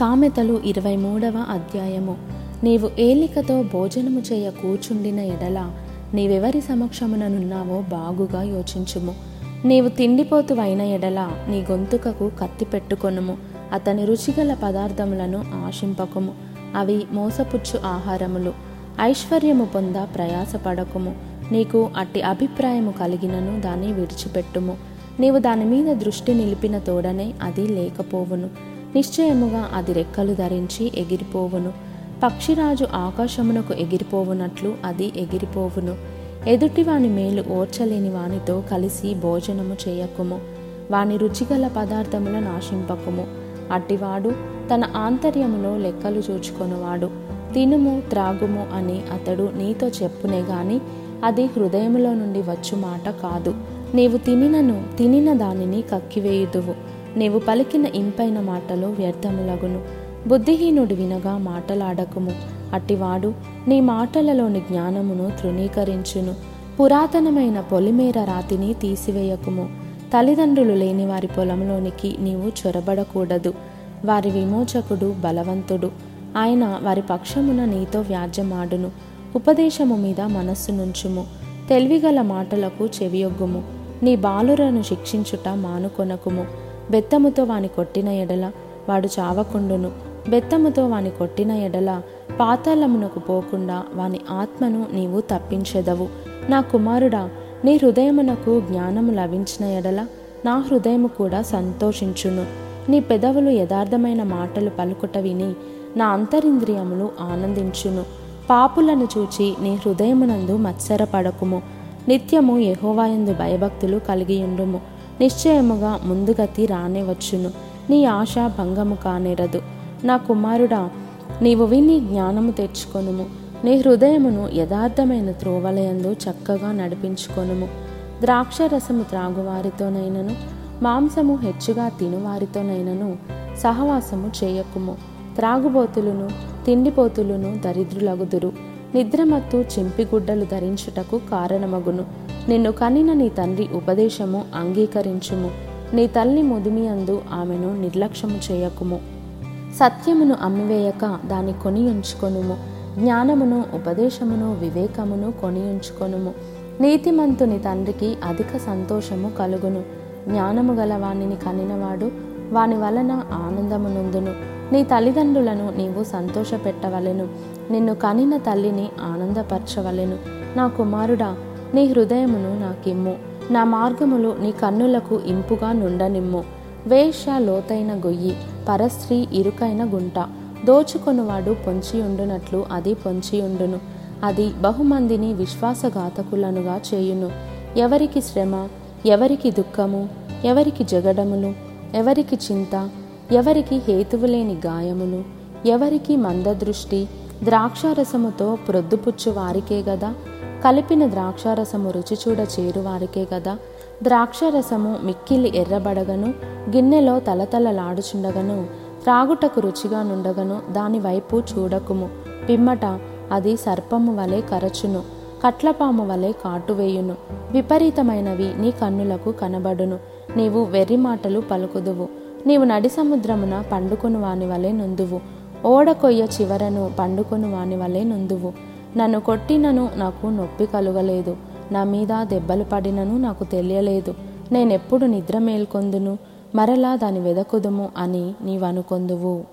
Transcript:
సామెతలు ఇరవై మూడవ అధ్యాయము. నీవు ఏలికతో భోజనము చేయ కూర్చుండిన ఎడల నీవెవరి సమక్షముననున్నావో బాగుగా యోచించుము. నీవు తిండిపోతువైన ఎడల నీ గొంతుకకు కత్తి పెట్టుకొనుము. అతని రుచిగల పదార్థములను ఆశింపకుము. అవి మోసపుచ్చు ఆహారములు. ఐశ్వర్యము పొంద ప్రయాసపడకుము. నీకు అట్టి అభిప్రాయము కలిగినను దాన్ని విడిచిపెట్టుము. నీవు దాని మీద దృష్టి నిలిపిన తోడనే అది లేకపోవును. నిశ్చయముగా అది రెక్కలు ధరించి ఎగిరిపోవును. పక్షిరాజు ఆకాశమునకు ఎగిరిపోవునట్లు అది ఎగిరిపోవును. ఎదుటివాని మేలు ఓర్చలేని వానితో కలిసి భోజనము చేయకుము. వాని రుచిగల పదార్థముల నాశింపకుము. అట్టివాడు తన ఆంతర్యములో లెక్కలు చూచుకొనువాడు. తినుము త్రాగుము అని అతడు నీతో చెప్పునే గాని అది హృదయములో నుండి వచ్చు మాట కాదు. నీవు తినినను తినిన దానిని కక్కివేయుదువు. నీవు పలికిన ఇంపైన మాటలు వ్యర్థములగును. బుద్ధిహీనుడు వినగా మాటలాడకుము. అట్టివాడు నీ మాటలలోని జ్ఞానమును తృణీకరించును. పురాతనమైన పొలిమేర రాతిని తీసివేయకుము. తల్లిదండ్రులు లేని వారి పొలంలోనికి నీవు చొరబడకూడదు. వారి విమోచకుడు బలవంతుడు. ఆయన వారి పక్షమున నీతో వ్యాజ్యమాడును. ఉపదేశము మీద మనస్సు నుంచుము. తెలివిగల మాటలకు చెవియొగ్గుము. నీ బాలురను శిక్షించుట మానుకొనకుము. బెత్తముతో వాని కొట్టిన ఎడల వాడు చావకుండును. బెత్తముతో వాని కొట్టిన ఎడల పాతాళమునకు పోకుండా వాని ఆత్మను నీవు తప్పించెదవు. నా కుమారుడా నీ హృదయమునకు జ్ఞానము లభించిన ఎడల నా హృదయము కూడా సంతోషించును. నీ పెదవులు యథార్థమైన మాటలు పలుకుట విని నా అంతరింద్రియములు ఆనందించును. పాపులను చూచి నీ హృదయమునందు మత్సరపడకుము. నిత్యము యహోవాయందు భయభక్తులు కలిగియుండుము. నిశ్చయముగా ముందుగతి రానేవచ్చును. నీ ఆశ భంగము కానేరదు. నా కుమారుడా నీవు విని జ్ఞానము తెచ్చుకొనుము. నీ హృదయమును యథార్థమైన త్రోవలయందు చక్కగా నడిపించుకొనుము. ద్రాక్షరసము త్రాగువారితోనైనను మాంసము హెచ్చుగా తినువారితోనైనను సహవాసము చేయకుము. త్రాగుబోతులను తిండిపోతులను దరిద్రులగుదురు. నిద్రమత్తు చింపిగుడ్డలు ధరించుటకు కారణమగును. నిన్ను కనిన నీ తండ్రి ఉపదేశము అంగీకరించుము. నీ తల్లి ముదిమి అందు ఆమెను నిర్లక్ష్యము చేయకుము. సత్యమును అమ్మివేయక దాని కొని ఉంచుకొనుము జ్ఞానమును ఉపదేశమును వివేకమును కొని ఉంచుకొనుము నీతిమంతుని తండ్రికి అధిక సంతోషము కలుగును. జ్ఞానము గల వానిని కనినవాడు వాని వలన ఆనందమునందును నీ తల్లిదండ్రులను నీవు సంతోషపెట్టవలెను. నిన్ను కనిన తల్లిని ఆనందపరచవలెను. నా కుమారుడా నీ హృదయమును నాకిమ్ము. నా మార్గములు నీ కన్నులకు ఇంపుగా నుండనిమ్ము. వేష లోతైన గొయ్యి పరస్త్రీ ఇరుకైన గుంట. దోచుకొనువాడు పొంచియుండునట్లు అది పొంచియుండును. అది బహుమందిని విశ్వాసఘాతకులనుగా చేయును. ఎవరికి శ్రమ ఎవరికి దుఃఖము ఎవరికి జగడములు ఎవరికి చింత ఎవరికి హేతువులేని గాయములు ఎవరికి మందదృష్టి ద్రాక్షారసముతో ప్రొద్దుపుచ్చు వారికే గదా. కలిపిన ద్రాక్షారసము రుచి చూడ చేరువారికే కదా ద్రాక్షారసము మిక్కిలి ఎర్రబడగను గిన్నెలో తలతలలాడుచుండగను త్రాగుటకు రుచిగా నుండగను దాని వైపు చూడకుము. పిమ్మట అది సర్పము వలె కరచును కట్లపాము వలె కాటువేయును విపరీతమైనవి నీ కన్నులకు కనబడును. నీవు వెర్రి మాటలు పలుకుదువు. నీవు నడి సముద్రమున పండుకొను వాని వలె నొందువు. ఓడకొయ్య చివరను పండుకొను వాని వలె నుందువు. నన్ను కొట్టినను నాకు నొప్పి కలుగలేదు. నా మీద దెబ్బలు పడినను నాకు తెలియలేదు. నేనెప్పుడు నిద్ర మేల్కొందును? మరలా దాని వెదకుదుము అని నీవనుకొందువు.